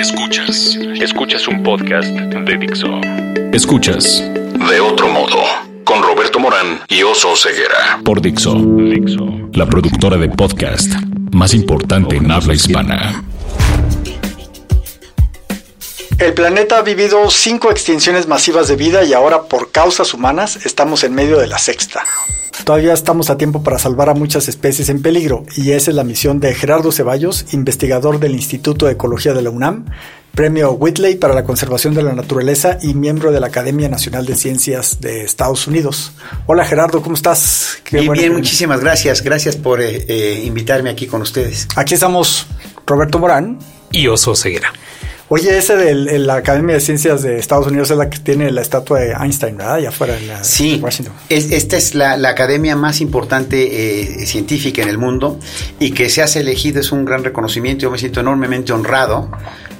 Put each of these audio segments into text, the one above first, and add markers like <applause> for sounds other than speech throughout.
Escuchas. Escuchas un podcast de Dixo. Escuchas. De otro modo. Con Roberto Morán y Oso Ceguera. Por Dixo. Dixo. La productora de podcast más importante en habla hispana. El planeta ha vivido cinco extinciones masivas de vida y ahora por causas humanas estamos en medio de la sexta. Todavía estamos a tiempo para salvar a muchas especies en peligro y esa es la misión de Gerardo Ceballos, investigador del Instituto de Ecología de la UNAM, premio Whitley para la conservación de la naturaleza y miembro de la Academia Nacional de Ciencias de Estados Unidos. Hola Gerardo, ¿cómo estás? Qué bien, bien, muchísimas gracias. Gracias por eh, eh, invitarme aquí con ustedes. Aquí estamos Roberto Morán y Oso Ceguera. Oye, ese de la Academia de Ciencias de Estados Unidos es la que tiene la estatua de Einstein, ¿verdad? Allá afuera en la, sí, Washington. Es, esta es la, academia más importante eh, científica en el mundo y que se hace elegido es un gran reconocimiento. Yo me siento enormemente honrado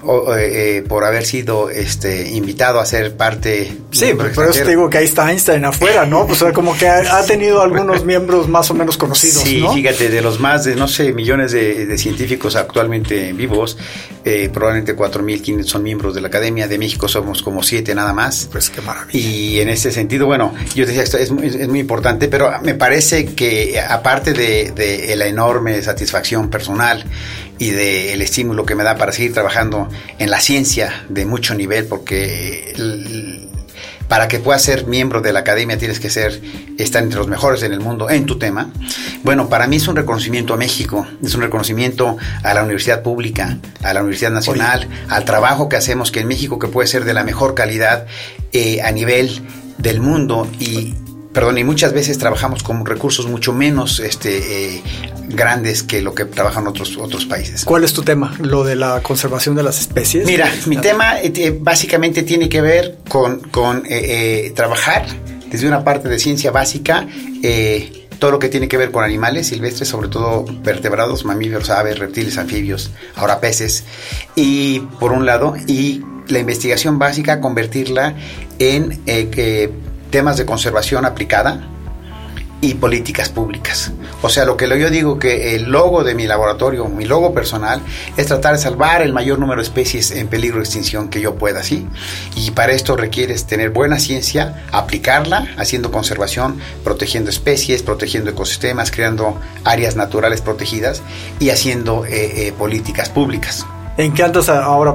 eh, eh, por haber sido este invitado a ser parte. Sí, pero eso te digo que ahí está Einstein afuera, ¿no? Pues como que ha, tenido algunos miembros más o menos conocidos. Sí, fíjate, de los más de, no sé, millones de, científicos actualmente vivos, eh, probablemente 4.500 son miembros de la Academia. De México somos como siete nada más. Pues qué maravilla. Y en ese sentido, bueno, yo decía, esto es, es, muy importante, pero me parece que aparte de, de la enorme satisfacción personal, y del estímulo que me da para seguir trabajando en la ciencia de mucho nivel, porque para que puedas ser miembro de la academia tienes que ser, estar entre los mejores en el mundo en tu tema. Bueno, para mí es un reconocimiento a México, es un reconocimiento a la universidad pública, a la Universidad Nacional, al trabajo que hacemos que en México que puede ser de la mejor calidad eh, a nivel del mundo y perdón, y muchas veces trabajamos con recursos mucho menos este, eh, grandes que lo que trabajan otros, otros países. ¿Cuál es tu tema? ¿Lo de la conservación de las especies? Mira, mi tema eh, básicamente tiene que ver con, con eh, trabajar desde una parte de ciencia básica todo lo que tiene que ver con animales silvestres, sobre todo vertebrados, mamíferos, aves, reptiles, anfibios, ahora peces, y por un lado, y la investigación básica, convertirla en eh, temas de conservación aplicada y políticas públicas. O sea, lo que yo digo que el logo de mi laboratorio, mi logo personal, es tratar de salvar el mayor número de especies en peligro de extinción que yo pueda, ¿sí? Y para esto requieres tener buena ciencia, aplicarla, haciendo conservación, protegiendo especies, protegiendo ecosistemas, creando áreas naturales protegidas y haciendo eh, eh, políticas públicas. ¿En qué andas ahora?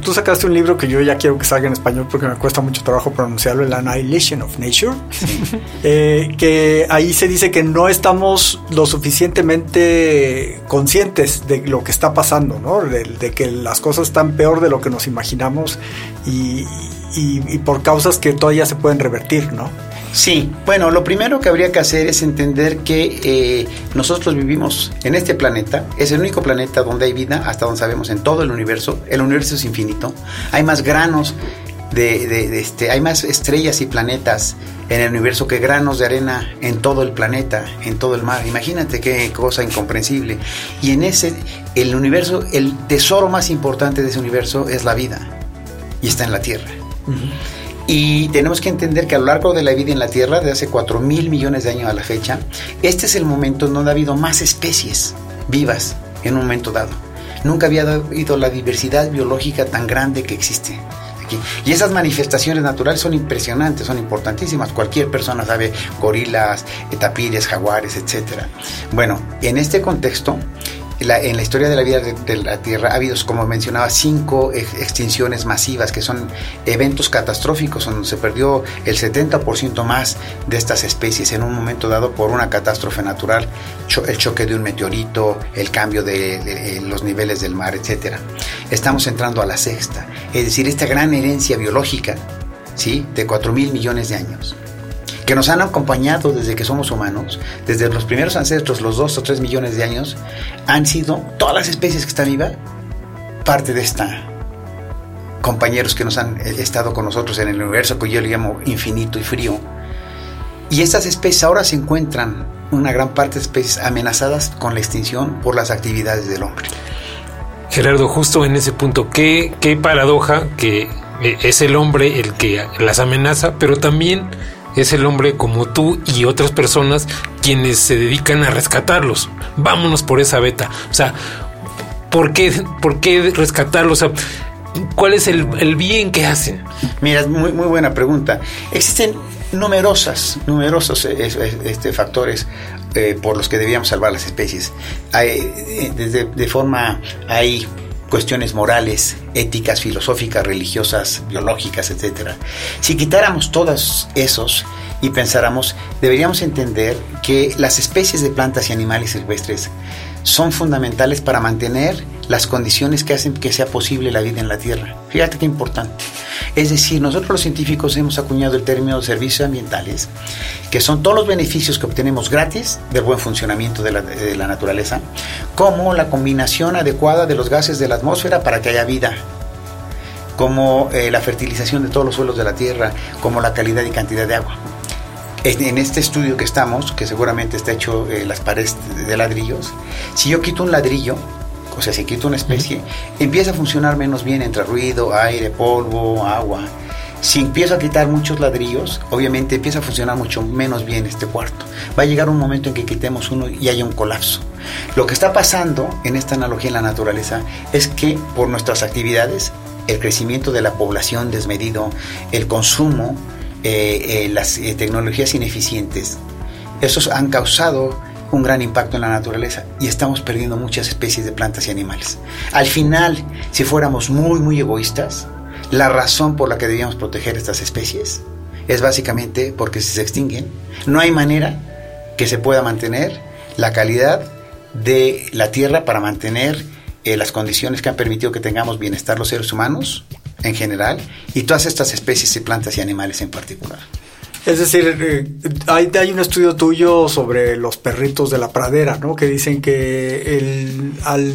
Tú sacaste un libro que yo ya quiero que salga en español porque me cuesta mucho trabajo pronunciarlo, El Annihilation of Nature, <laughs> eh, que ahí se dice que no estamos lo suficientemente conscientes de lo que está pasando, ¿no? De, que las cosas están peor de lo que nos imaginamos y, y por causas que todavía se pueden revertir, ¿no? Sí, bueno, lo primero que habría que hacer es entender que eh, nosotros vivimos en este planeta, es el único planeta donde hay vida, hasta donde sabemos, en todo el universo. El universo es infinito, hay más granos de, este, hay más estrellas y planetas en el universo que granos de arena en todo el planeta, en todo el mar. Imagínate qué cosa incomprensible. Y en ese, el universo, el tesoro más importante de ese universo es la vida y está en la Tierra. Y tenemos que entender que a lo largo de la vida en la Tierra, de hace 4 mil millones de años a la fecha, este es el momento en donde ha habido más especies vivas en un momento dado. Nunca había habido la diversidad biológica tan grande que existe. Aquí. Y esas manifestaciones naturales son impresionantes, son importantísimas. Cualquier persona sabe gorilas, tapires, jaguares, etc. Bueno, en este contexto, en la historia de la vida de, la Tierra ha habido, como mencionaba, cinco extinciones masivas, que son eventos catastróficos, donde se perdió el 70% más de estas especies en un momento dado por una catástrofe natural, el choque de un meteorito, el cambio de, los niveles del mar, etc. Estamos entrando a la sexta, es decir, esta gran herencia biológica, ¿sí? De 4 mil millones de años que nos han acompañado desde que somos humanos, desde los primeros ancestros, los dos o tres millones de años, han sido todas las especies que están vivas parte de esta compañeros que nos han eh, estado con nosotros en el universo que yo le llamo infinito y frío. Y estas especies ahora se encuentran, una gran parte de especies amenazadas con la extinción por las actividades del hombre. Gerardo, justo en ese punto, qué, qué paradoja que eh, es el hombre el que las amenaza, pero también es el hombre como tú y otras personas quienes se dedican a rescatarlos. Vámonos por esa beta. O sea, ¿por qué, por qué rescatarlos? ¿Cuál es el, bien que hacen? Mira, muy, muy buena pregunta. Existen numerosas, numerosos eh, este, factores eh, por los que debíamos salvar las especies. Desde, de forma, hay cuestiones morales, éticas, filosóficas, religiosas, biológicas, etc. Si quitáramos todos esos y pensáramos, deberíamos entender que las especies de plantas y animales silvestres son fundamentales para mantener las condiciones que hacen que sea posible la vida en la Tierra. Fíjate qué importante. Es decir, nosotros los científicos hemos acuñado el término servicios ambientales, que son todos los beneficios que obtenemos gratis del buen funcionamiento de la, naturaleza, como la combinación adecuada de los gases de la atmósfera para que haya vida, como eh, la fertilización de todos los suelos de la Tierra, como la calidad y cantidad de agua en este estudio que estamos, que seguramente está hecho eh, las paredes de ladrillos, si yo quito un ladrillo, o sea, si quito una especie, empieza a funcionar menos bien entre ruido, aire, polvo, agua. Si empiezo a quitar muchos ladrillos, obviamente empieza a funcionar mucho menos bien este cuarto. Va a llegar un momento en que quitemos uno y haya un colapso. Lo que está pasando en esta analogía en la naturaleza es que por nuestras actividades, el crecimiento de la población desmedido, el consumo, eh, eh, las eh, tecnologías ineficientes, esos han causado un gran impacto en la naturaleza y estamos perdiendo muchas especies de plantas y animales. Al final, si fuéramos muy, muy egoístas, la razón por la que debíamos proteger estas especies es básicamente porque si se extinguen, no hay manera que se pueda mantener la calidad de la tierra para mantener las condiciones que han permitido que tengamos bienestar los seres humanos en general y todas estas especies de plantas y animales en particular. Es decir, eh, hay, hay, un estudio tuyo sobre los perritos de la pradera, ¿no? Que dicen que el, al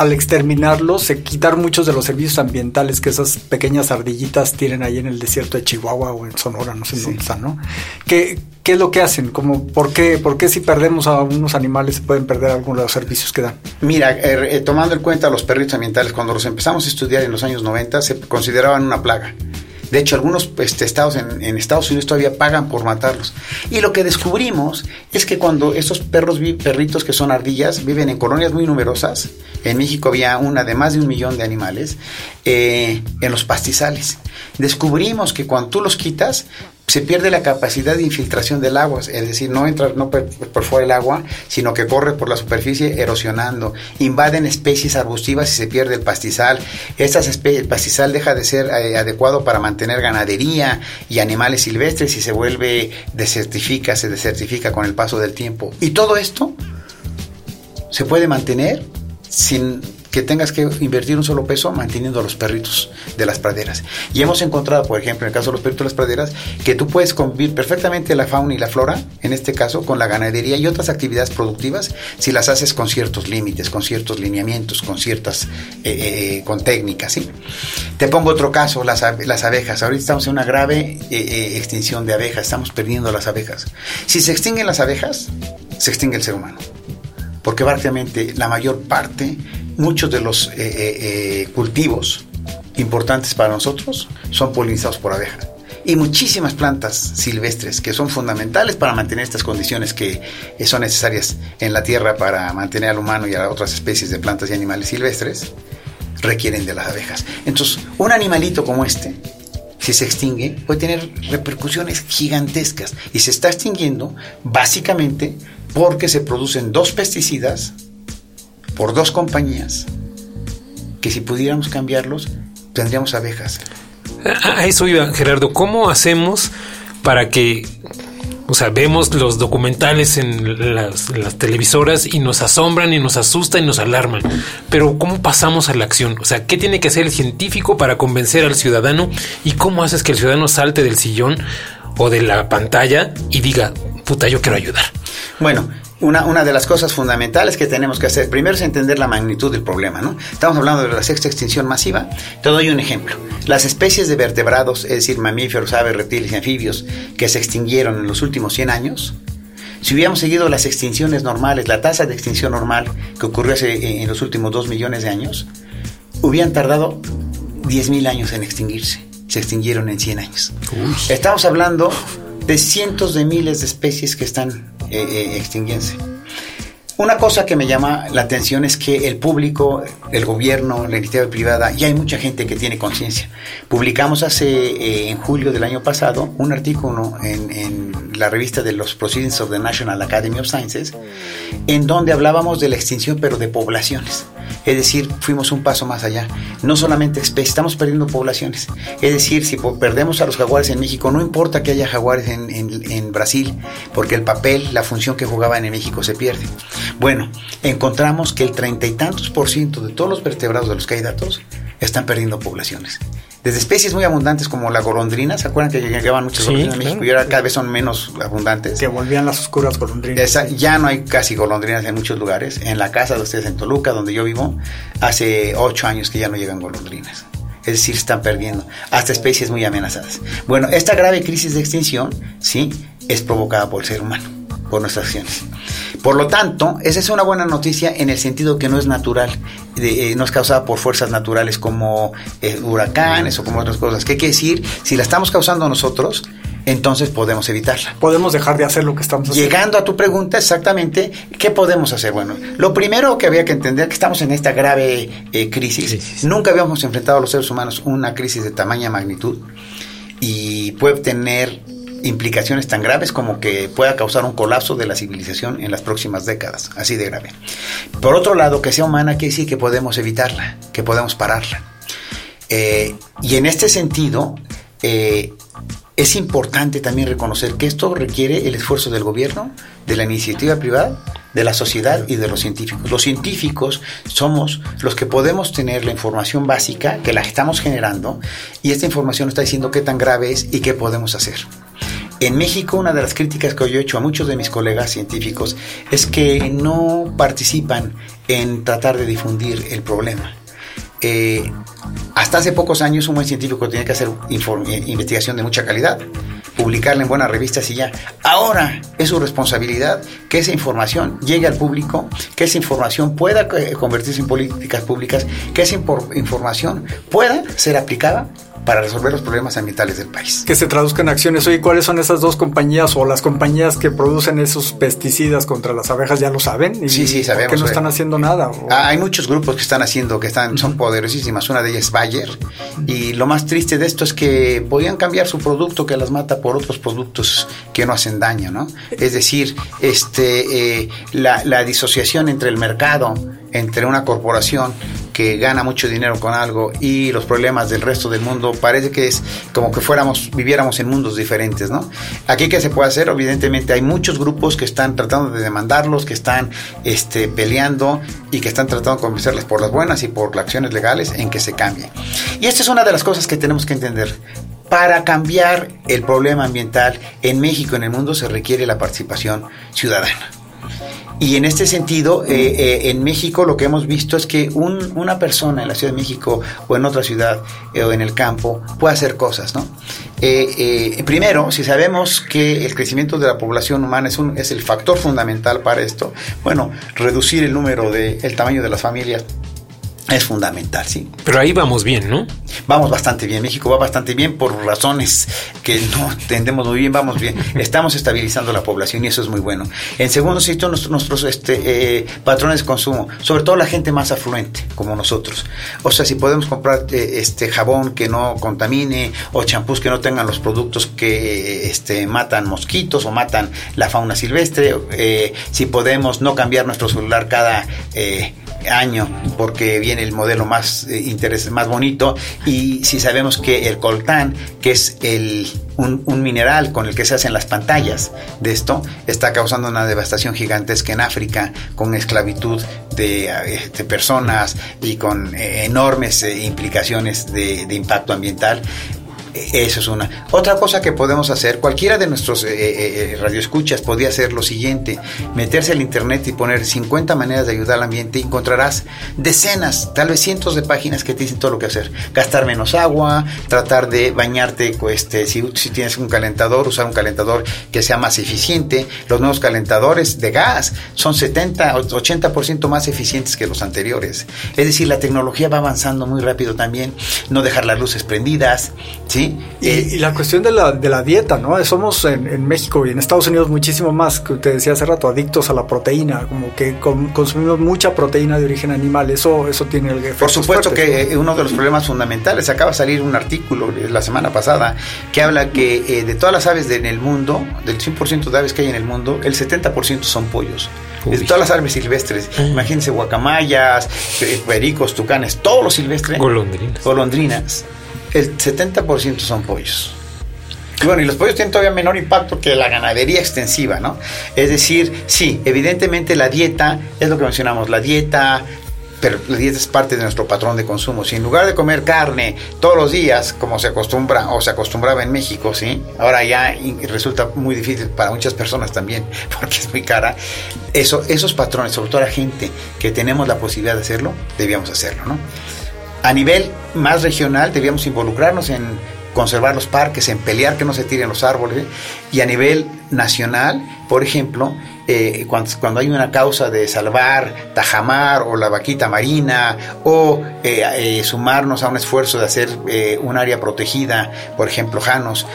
al exterminarlos se quitaron muchos de los servicios ambientales que esas pequeñas ardillitas tienen ahí en el desierto de Chihuahua o en Sonora, no sé dónde están, ¿no? ¿Qué, ¿Qué, es lo que hacen? Como, ¿por, qué, ¿Por qué si perdemos a unos animales se pueden perder algunos de los servicios que dan? Mira, eh, eh, tomando en cuenta los perritos ambientales, cuando los empezamos a estudiar en los años 90 se consideraban una plaga. De hecho, algunos este, estados en, Estados Unidos todavía pagan por matarlos. Y lo que descubrimos es que cuando estos perros, perritos que son ardillas, viven en colonias muy numerosas, en México había una de más de un millón de animales, eh, en los pastizales. Descubrimos que cuando tú los quitas, se pierde la capacidad de infiltración del agua, es decir, no entra no por, fuera el agua, sino que corre por la superficie erosionando, invaden especies arbustivas y se pierde el pastizal. Estas el pastizal deja de ser eh, adecuado para mantener ganadería y animales silvestres y se vuelve desertifica, se desertifica con el paso del tiempo. Y todo esto se puede mantener sin que tengas que invertir un solo peso manteniendo a los perritos de las praderas. Y hemos encontrado, por ejemplo, en el caso de los perritos de las praderas, que tú puedes convivir perfectamente la fauna y la flora, en este caso con la ganadería y otras actividades productivas, si las haces con ciertos límites, con ciertos lineamientos, con ciertas, eh, eh, eh, con técnicas. ¿sí? Te pongo otro caso, las, las abejas. Ahorita estamos en una grave extinción de abejas, estamos perdiendo las abejas. Si se extinguen las abejas, se extingue el ser humano porque prácticamente la mayor parte, muchos de los eh, eh, eh, cultivos importantes para nosotros son polinizados por abejas. Y muchísimas plantas silvestres que son fundamentales para mantener estas condiciones que son necesarias en la tierra para mantener al humano y a otras especies de plantas y animales silvestres, requieren de las abejas. Entonces, un animalito como este, si se extingue, puede tener repercusiones gigantescas y se está extinguiendo básicamente porque se producen dos pesticidas por dos compañías que si pudiéramos cambiarlos tendríamos abejas. A eso iba, Gerardo. ¿Cómo hacemos para que, o sea, vemos los documentales en las, las, televisoras y nos asombran y nos asustan y nos alarman? Pero ¿cómo pasamos a la acción? O sea, ¿qué tiene que hacer el científico para convencer al ciudadano? ¿Y cómo haces que el ciudadano salte del sillón o de la pantalla y diga, puta, yo quiero ayudar? Bueno, una, una, de las cosas fundamentales que tenemos que hacer primero es entender la magnitud del problema, ¿no? Estamos hablando de la sexta extinción masiva. Te doy un ejemplo. Las especies de vertebrados, es decir, mamíferos, aves, reptiles y anfibios, que se extinguieron en los últimos 100 años, si hubiéramos seguido las extinciones normales, la tasa de extinción normal que ocurrió hace, en los últimos 2 millones de años, hubieran tardado 10.000 años en extinguirse. Se extinguieron en 100 años. Estamos hablando de cientos de miles de especies que están eh, eh Una cosa que me llama la atención es que el público, el gobierno, la iniciativa privada, ya hay mucha gente que tiene conciencia. Publicamos hace, eh, en julio del año pasado, un artículo en, la revista de los Proceedings of the National Academy of Sciences, en donde hablábamos de la extinción, pero de poblaciones. Es decir, fuimos un paso más allá. No solamente especies, estamos perdiendo poblaciones. Es decir, si perdemos a los jaguares en México, no importa que haya jaguares en, en, en Brasil, porque el papel, la función que jugaban en México se pierde. Bueno, encontramos que el treinta y tantos por ciento de todos los vertebrados de los que hay datos están perdiendo poblaciones. Desde especies muy abundantes como la golondrina, ¿se acuerdan que llegaban muchas golondrinas en México y ahora cada vez son menos abundantes? Que volvían las oscuras golondrinas. ya no hay casi golondrinas en muchos lugares. En la casa de ustedes en Toluca, donde yo vivo, hace ocho años que ya no llegan golondrinas. Es decir, están perdiendo hasta especies muy amenazadas. Bueno, esta grave crisis de extinción, sí, es provocada por el ser humano, por nuestras acciones. Por lo tanto, esa es una buena noticia en el sentido que no es natural, eh, no es causada por fuerzas naturales como eh, huracanes o como otras cosas. ¿Qué quiere decir? Si la estamos causando nosotros, entonces podemos evitarla. Podemos dejar de hacer lo que estamos haciendo. Llegando a tu pregunta exactamente, ¿qué podemos hacer? Bueno, lo primero que había que entender que estamos en esta grave eh, crisis. crisis. Nunca habíamos enfrentado a los seres humanos una crisis de tamaña magnitud y puede tener implicaciones tan graves como que pueda causar un colapso de la civilización en las próximas décadas, así de grave. Por otro lado, que sea humana quiere decir que podemos evitarla, que podemos pararla. Eh, y en este sentido, eh, es importante también reconocer que esto requiere el esfuerzo del gobierno, de la iniciativa privada, de la sociedad y de los científicos. Los científicos somos los que podemos tener la información básica, que la estamos generando, y esta información está diciendo qué tan grave es y qué podemos hacer. En México, una de las críticas que yo he hecho a muchos de mis colegas científicos es que no participan en tratar de difundir el problema. Eh, hasta hace pocos años un buen científico tenía que hacer eh, investigación de mucha calidad, publicarla en buenas revistas y ya. Ahora es su responsabilidad que esa información llegue al público, que esa información pueda eh, convertirse en políticas públicas, que esa información pueda ser aplicada para resolver los problemas ambientales del país. Que se traduzcan acciones. Oye, ¿cuáles son esas dos compañías o las compañías que producen esos pesticidas contra las abejas? ¿Ya lo saben? ¿Y sí, sí, sabemos. ¿Por qué no están haciendo nada? Ah, hay muchos grupos que están haciendo, que están, son poderosísimas. Una de ellas es Bayer. Y lo más triste de esto es que podían cambiar su producto que las mata por otros productos que no hacen daño, ¿no? Es decir, este, eh, la, la disociación entre el mercado, entre una corporación que gana mucho dinero con algo y los problemas del resto del mundo, parece que es como que fuéramos, viviéramos en mundos diferentes, ¿no? Aquí que se puede hacer, evidentemente hay muchos grupos que están tratando de demandarlos, que están este, peleando y que están tratando de convencerles por las buenas y por las acciones legales en que se cambie. Y esta es una de las cosas que tenemos que entender. Para cambiar el problema ambiental en México, en el mundo, se requiere la participación ciudadana. Y en este sentido, eh, eh, en México lo que hemos visto es que un, una persona en la Ciudad de México o en otra ciudad eh, o en el campo puede hacer cosas, ¿no? primero, si sabemos que el crecimiento de la población humana es, un, es el factor fundamental para esto, bueno, reducir el número de, el tamaño de las familias es fundamental, sí. Pero ahí vamos bien, ¿no? Vamos bastante bien. México va bastante bien por razones que no entendemos muy bien. Vamos bien. <laughs> Estamos estabilizando la población y eso es muy bueno. En segundo sitio, nuestros, este, eh, patrones de consumo, sobre todo la gente más afluente, como nosotros. O sea, si podemos comprar eh, este jabón que no contamine o champús que no tengan los productos que este, matan mosquitos o matan la fauna silvestre, eh, si podemos no cambiar nuestro celular cada año porque viene el modelo más eh, más bonito. Y si sabemos que el coltán que es el un, mineral con el que se hacen las pantallas de esto está causando una devastación gigantesca en África con esclavitud de, eh, personas y con eh, enormes implicaciones de, de impacto ambiental eso es una. Otra cosa que podemos hacer, cualquiera de nuestros eh, eh, eh, radioescuchas podría hacer lo siguiente, meterse al internet y poner 50 maneras de ayudar al ambiente y encontrarás decenas, tal vez cientos de páginas que te dicen todo lo que hacer. Gastar menos agua, tratar de bañarte, este, si, si tienes un calentador, usar un calentador que sea más eficiente. Los nuevos calentadores de gas son 70, 80% más eficientes que los anteriores. Es decir, la tecnología va avanzando muy rápido también. No dejar las luces prendidas. ¿Sí? Y, eh, la cuestión de la, de la dieta, ¿no? Somos en, México y en Estados Unidos muchísimo más, que usted decía hace rato, adictos a la proteína, como que consumimos mucha proteína de origen animal, eso, eso tiene el Por supuesto que uno de los problemas fundamentales, acaba de salir un artículo la semana pasada que habla que eh, de todas las aves en el mundo, del 100% de aves que hay en el mundo, el 70% son pollos. De todas las aves silvestres, imagínense guacamayas, eh, pericos, tucanes, todo lo silvestre. Golondrinas. Golondrinas el 70% son pollos. Bueno, y los pollos tienen todavía menor impacto que la ganadería extensiva, ¿no? Es decir, sí, evidentemente la dieta, es lo que mencionamos, la dieta, pero la dieta es parte de nuestro patrón de consumo. Si en lugar de comer carne todos los días, como se acostumbra o se acostumbraba en México, ¿sí? Ahora ya resulta muy difícil para muchas personas también, <laughs> porque es muy cara. Eso, esos patrones, sobre todo la gente que tenemos la posibilidad de hacerlo, debíamos hacerlo, ¿no? A nivel más regional debíamos involucrarnos en conservar los parques, en pelear que no se tiren los árboles. Y a nivel nacional, por ejemplo, eh, cuando, hay una causa de salvar Tajamar o la vaquita marina o eh, eh, sumarnos a un esfuerzo de hacer un área protegida, por ejemplo, Janos,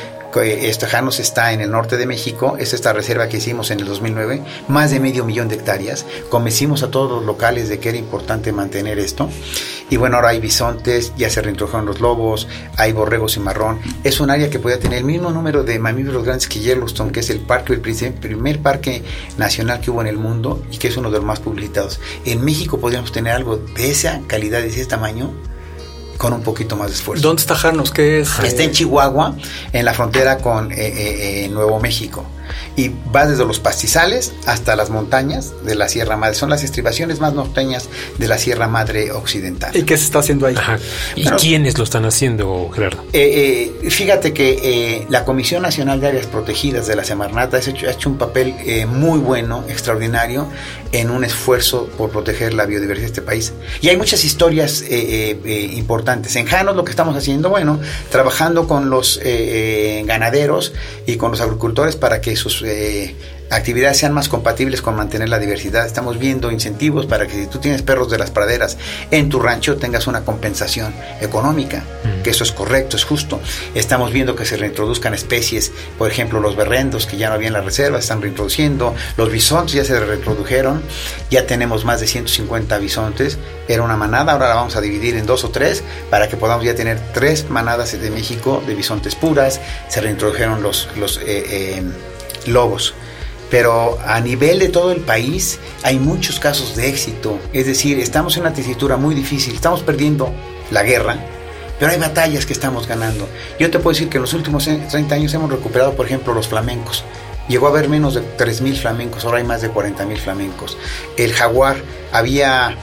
este Janos está en el norte de México, es esta reserva que hicimos en el 2009, más de medio millón de hectáreas. Convencimos a todos los locales de que era importante mantener esto. Y bueno, ahora hay bisontes, ya se reintrodujeron los lobos, hay borregos y marrón. Es un área que podría tener el mismo número de mamíferos grandes que Yellowstone, que es el primer parque nacional que hubo en el mundo y que es uno de los más publicitados. En México podríamos tener algo de esa calidad, de ese tamaño, con un poquito más de esfuerzo. ¿Dónde está Janos? ¿Qué es? Está en Chihuahua, en la frontera con eh, eh, eh, Nuevo México y va desde los pastizales hasta las montañas de la Sierra Madre. Son las estribaciones más norteñas de la Sierra Madre Occidental. ¿Y qué se está haciendo ahí? ¿Y quiénes lo están haciendo, Gerardo? Eh, eh, fíjate que eh, la Comisión Nacional de Áreas Protegidas de la Semarnata ha hecho, ha hecho un papel muy bueno, extraordinario, en un esfuerzo por proteger la biodiversidad de este país. Y hay muchas historias importantes. En Janos lo que estamos haciendo, bueno, trabajando con los ganaderos y con los agricultores para que sus eh, actividades sean más compatibles con mantener la diversidad. Estamos viendo incentivos para que si tú tienes perros de las praderas en tu rancho tengas una compensación económica, mm. que eso es correcto, es justo. Estamos viendo que se reintroduzcan especies, por ejemplo, los berrendos que ya no había en la reserva, están reintroduciendo, los bisontes ya se reintrodujeron, ya tenemos más de 150 bisontes, era una manada, ahora la vamos a dividir en dos o tres para que podamos ya tener tres manadas de México de bisontes puras, se reintrodujeron los, los eh, eh, lobos. Pero a nivel de todo el país hay muchos casos de éxito. Es decir, estamos en una tesitura muy difícil, estamos perdiendo la guerra, pero hay batallas que estamos ganando. Yo te puedo decir que en los últimos 30 años hemos recuperado, por ejemplo, los flamencos. Llegó a haber menos de 3.000 flamencos, ahora hay más de 40.000 flamencos. El jaguar, había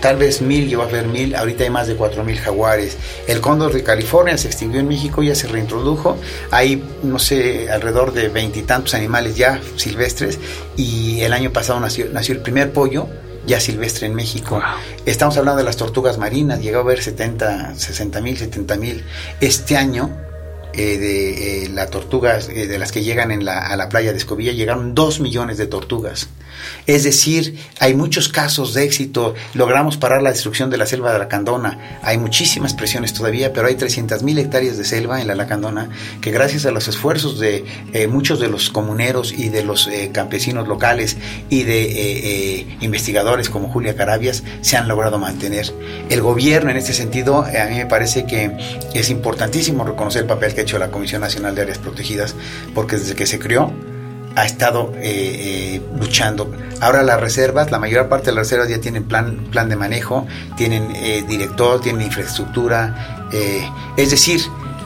tal vez mil, llegó a ver mil, ahorita hay más de cuatro mil jaguares. El cóndor de California se extinguió en México, ya se reintrodujo. Hay, no sé, alrededor de veintitantos animales ya silvestres y el año pasado nació, nació el primer pollo ya silvestre en México. Estamos hablando de las tortugas marinas, llegó a haber 70, 60 mil, 70 mil. Este año eh, de eh, las tortugas, eh, de las que llegan en la, a la playa de Escobilla, llegaron dos millones de tortugas. Es decir, hay muchos casos de éxito. Logramos parar la destrucción de la selva de la Candona. Hay muchísimas presiones todavía, pero hay 300.000 hectáreas de selva en la Lacandona que gracias a los esfuerzos de eh, muchos de los comuneros y de los campesinos locales y de investigadores como Julia Carabias se han logrado mantener. El gobierno en este sentido, a mí me parece que es importantísimo reconocer el papel que hecho la Comisión Nacional de Áreas Protegidas, porque desde que se creó, ha estado eh, eh, luchando. Ahora las reservas, la mayor parte de las reservas ya tienen plan, plan de manejo, tienen eh, director, tienen infraestructura. es decir,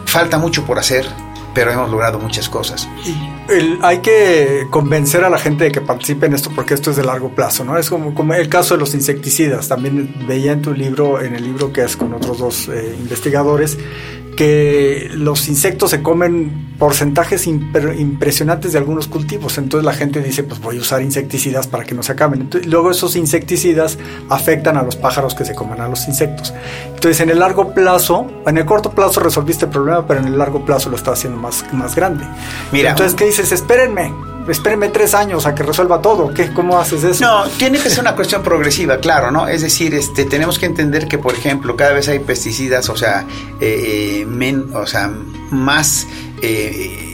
falta mucho por hacer, pero hemos logrado muchas cosas. hay que convencer a la gente de que participe en esto porque esto es de largo plazo, ¿no? Es como, como el caso de los insecticidas. También veía en tu libro, en el libro que es con otros dos investigadores, que los insectos se comen porcentajes impresionantes de algunos cultivos. Entonces la gente dice, pues voy a usar insecticidas para que no se acaben. luego esos insecticidas afectan a los pájaros que se comen a los insectos. Entonces en el largo plazo, en el corto plazo resolviste el problema, pero en el largo plazo lo está haciendo más, más grande. Mira, Entonces, ¿qué dices? Espérenme espéreme tres años a que resuelva todo. ¿Qué, ¿Cómo haces eso? No, tiene que ser una cuestión progresiva, claro, ¿no? Es decir, este, tenemos que entender que, por ejemplo, cada vez hay pesticidas, o sea, eh, men, o sea más... Eh,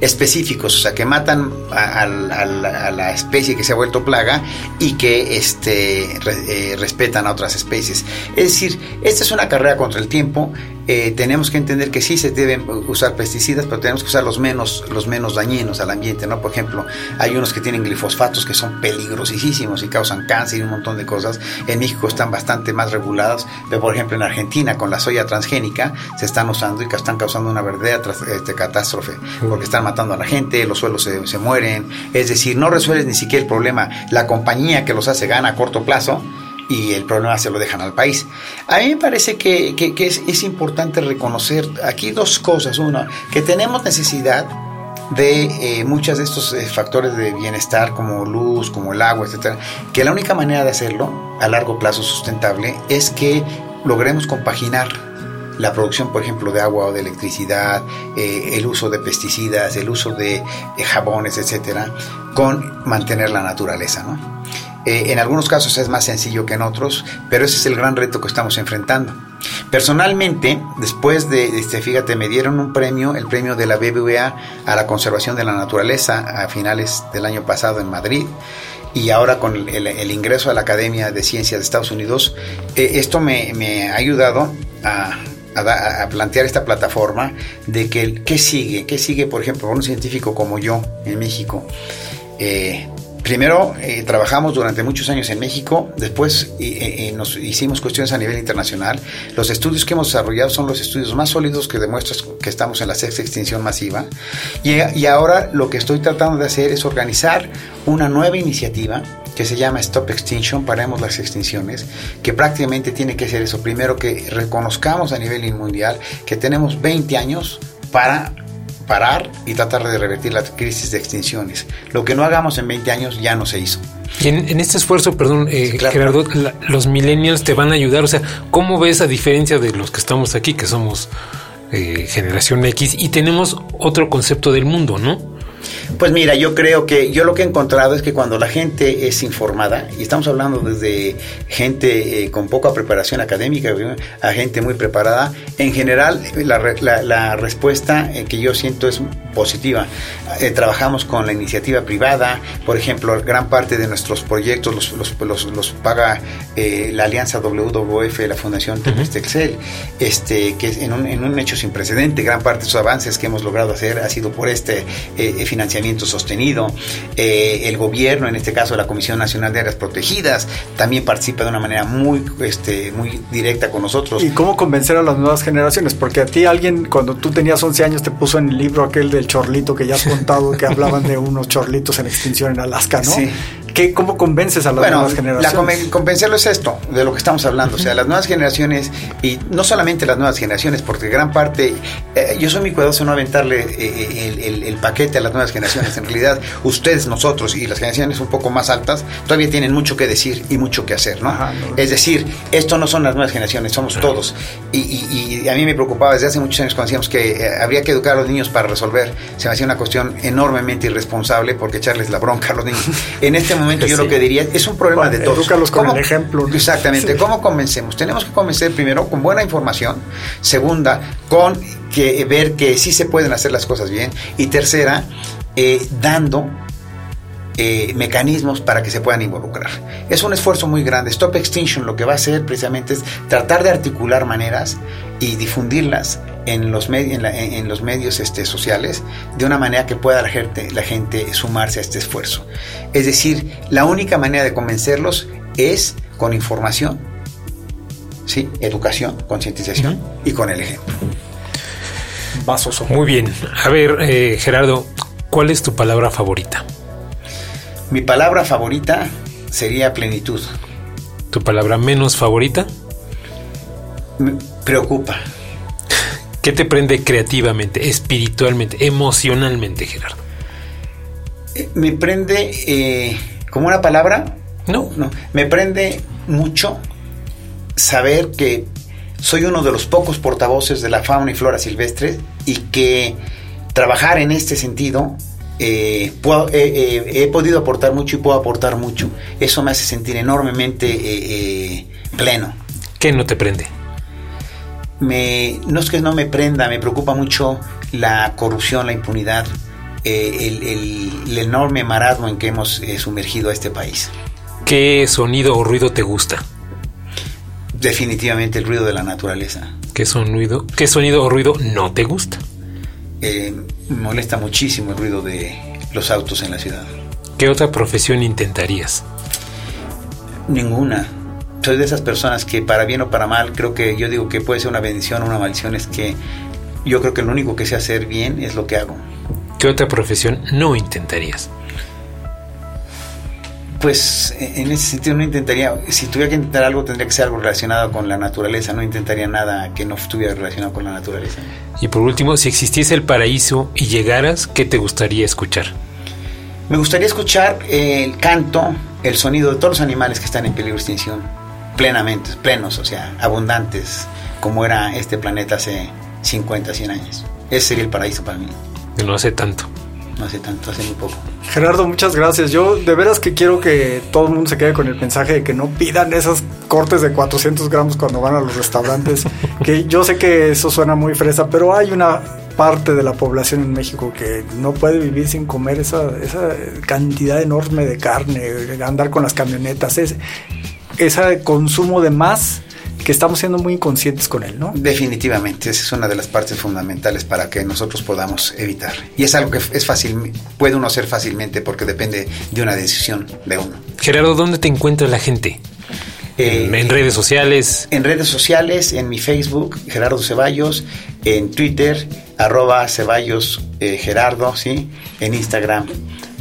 específicos, o sea, que matan a, la especie que se ha vuelto plaga y que este, eh, respetan a otras especies. Es decir, esta es una carrera contra el tiempo eh, tenemos que entender que sí se deben usar pesticidas, pero tenemos que usar los menos, los menos dañinos al ambiente, ¿no? Por ejemplo, hay unos que tienen glifosfatos que son peligrosísimos y causan cáncer y un montón de cosas. En México están bastante más regulados, pero por ejemplo en Argentina con la soya transgénica se están usando y que están causando una verdadera este, catástrofe, porque están matando a la gente, los suelos se, se mueren, es decir, no resuelves ni siquiera el problema. La compañía que los hace gana a corto plazo y el problema se lo dejan al país. A mí me parece que, es, importante reconocer aquí dos cosas. Una, que tenemos necesidad de eh, muchos de estos eh, factores de bienestar como luz, como el agua, etcétera, que la única manera de hacerlo a largo plazo sustentable es que logremos compaginar la producción, por ejemplo, de agua o de electricidad, eh, el uso de pesticidas, el uso de jabones, etcétera, con mantener la naturaleza, ¿no? Eh, en algunos casos es más sencillo que en otros, pero ese es el gran reto que estamos enfrentando. Personalmente, después de, este, fíjate, me dieron un premio, el premio de la BBVA a la conservación de la naturaleza a finales del año pasado en Madrid y ahora con el, ingreso a la Academia de Ciencias de Estados Unidos, eh, esto me, ha ayudado a, plantear esta plataforma de que qué sigue, qué sigue, por ejemplo, un científico como yo en México. Eh, Primero, eh, trabajamos durante muchos años en México, después eh, eh, nos hicimos cuestiones a nivel internacional. Los estudios que hemos desarrollado son los estudios más sólidos que demuestran que estamos en la sexta extinción masiva. Y, y ahora lo que estoy tratando de hacer es organizar una nueva iniciativa que se llama Stop Extinction, paremos las extinciones, que prácticamente tiene que ser eso. Primero que reconozcamos a nivel mundial que tenemos 20 años para parar y tratar de revertir la crisis de extinciones. Lo que no hagamos en 20 años ya no se hizo. Y en, este esfuerzo, perdón, eh, Gerardo, los millennials te van a ayudar. O sea, ¿cómo ves a diferencia de los que estamos aquí, que somos eh, generación X y tenemos otro concepto del mundo, ¿no? Pues mira, yo creo que yo lo que he encontrado es que cuando la gente es informada, y estamos hablando desde gente eh, con poca preparación académica a gente muy preparada, en general la, respuesta eh, que yo siento es positiva. Eh, trabajamos con la iniciativa privada, por ejemplo, gran parte de nuestros proyectos los, los, los, paga la alianza WWF, la Fundación Excel, este, que en un, en un hecho sin precedente, gran parte de esos avances que hemos logrado hacer ha sido por este financiamiento sostenido. Eh, el gobierno, en este caso la Comisión Nacional de Áreas Protegidas, también participa de una manera muy, este, muy directa con nosotros. ¿Y cómo convencer a las nuevas generaciones? Porque a ti alguien, cuando tú tenías 11 años, te puso en el libro aquel del chorlito que ya has contado, que hablaban de unos chorlitos en extinción en Alaska, ¿no? Sí. ¿Qué, ¿Cómo convences a las nuevas generaciones? La convencerlo es esto, de lo que estamos hablando. O sea, las nuevas generaciones, y no solamente las nuevas generaciones, porque gran parte, eh, yo soy muy cuidadoso no aventarle eh, el, el, paquete a las nuevas generaciones. En realidad, <laughs> ustedes, nosotros y las generaciones un poco más altas, todavía tienen mucho que decir y mucho que hacer, ¿no? Es decir, esto no son las nuevas generaciones, somos todos. Y, y, a mí me preocupaba desde hace muchos años cuando decíamos que eh, habría que educar a los niños para resolver. Se me hacía una cuestión enormemente irresponsable porque echarles la bronca a los niños. <laughs> En este momento yo lo que diría es un problema de todos. Edúcalos con el ejemplo. Exactamente. ¿Cómo convencemos? Tenemos que convencer primero con buena información, segunda, con que ver que sí se pueden hacer las cosas bien y tercera, eh, dando eh, mecanismos para que se puedan involucrar. Es un esfuerzo muy grande. Stop Extinction lo que va a hacer precisamente es tratar de articular maneras y difundirlas en los, en, los medios este, sociales de una manera que pueda la gente, la gente sumarse a este esfuerzo. Es decir, la única manera de convencerlos es con información, ¿sí? educación, concientización y con el ejemplo. Muy bien. A ver, eh, Gerardo, ¿cuál es tu palabra favorita? Mi palabra favorita sería plenitud. ¿Tu palabra menos favorita? Me preocupa. ¿Qué te prende creativamente, espiritualmente, emocionalmente, Gerardo? Eh, me prende eh, como una palabra. No. No. Me prende mucho saber que soy uno de los pocos portavoces de la fauna y flora silvestre y que trabajar en este sentido eh, he podido aportar mucho y puedo aportar mucho. Eso me hace sentir enormemente pleno. ¿Qué no te prende? Me, no es que no me prenda, me preocupa mucho la corrupción, la impunidad, el, enorme marasmo en que hemos sumergido a este país. ¿Qué sonido o ruido te gusta? Definitivamente el ruido de la naturaleza. ¿Qué sonido, qué sonido o ruido no te gusta? Me molesta muchísimo el ruido de los autos en la ciudad. ¿Qué otra profesión intentarías? Ninguna. Soy de esas personas que para bien o para mal, creo que yo digo que puede ser una bendición o una maldición, es que yo creo que lo único que sé hacer bien es lo que hago. ¿Qué otra profesión no intentarías? Pues en ese sentido no intentaría, si tuviera que intentar algo tendría que ser algo relacionado con la naturaleza, no intentaría nada que no estuviera relacionado con la naturaleza. Y por último, si existiese el paraíso y llegaras, ¿qué te gustaría escuchar? Me gustaría escuchar el canto, el sonido de todos los animales que están en peligro de extinción, plenamente, plenos, o sea, abundantes, como era este planeta hace 50, 100 años. Ese sería el paraíso para mí. No hace tanto no hace tanto, hace muy poco. Gerardo, muchas gracias. Yo de veras que quiero que todo el mundo se quede con el mensaje de que no pidan esos cortes de 400 gramos cuando van a los restaurantes. <laughs> que yo sé que eso suena muy fresa, pero hay una parte de la población en México que no puede vivir sin comer esa, esa cantidad enorme de carne, andar con las camionetas, ese, ese consumo de más que estamos siendo muy inconscientes con él, ¿no? Definitivamente, esa es una de las partes fundamentales para que nosotros podamos evitar. Y es algo que es fácil, puede uno hacer fácilmente porque depende de una decisión de uno. Gerardo, ¿dónde te encuentra la gente? en, eh, redes sociales. En redes sociales, en mi Facebook, Gerardo Ceballos, en Twitter, arroba Ceballos eh, Gerardo, ¿sí? En Instagram.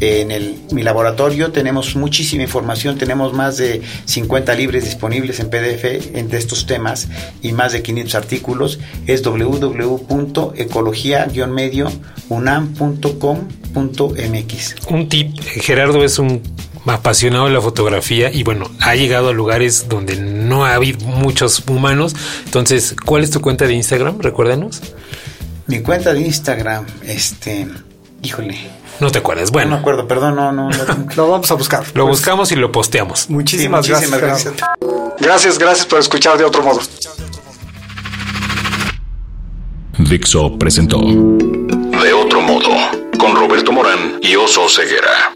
En el, mi laboratorio tenemos muchísima información, tenemos más de 50 libros disponibles en PDF de estos temas y más de 500 artículos. Es www.ecología-mediounam.com.mx. Un tip, Gerardo es un apasionado de la fotografía y bueno, ha llegado a lugares donde no ha habido muchos humanos. Entonces, ¿cuál es tu cuenta de Instagram? Recuérdanos. Mi cuenta de Instagram, este, híjole, no te acuerdas. Bueno. No me acuerdo, perdón, no, no. <laughs> lo vamos a buscar. Lo pues, buscamos y lo posteamos. Muchísimas, gracias, gracias. Gracias, gracias por escuchar de otro modo. Dixo presentó De otro modo con Roberto Morán y Oso Ceguera.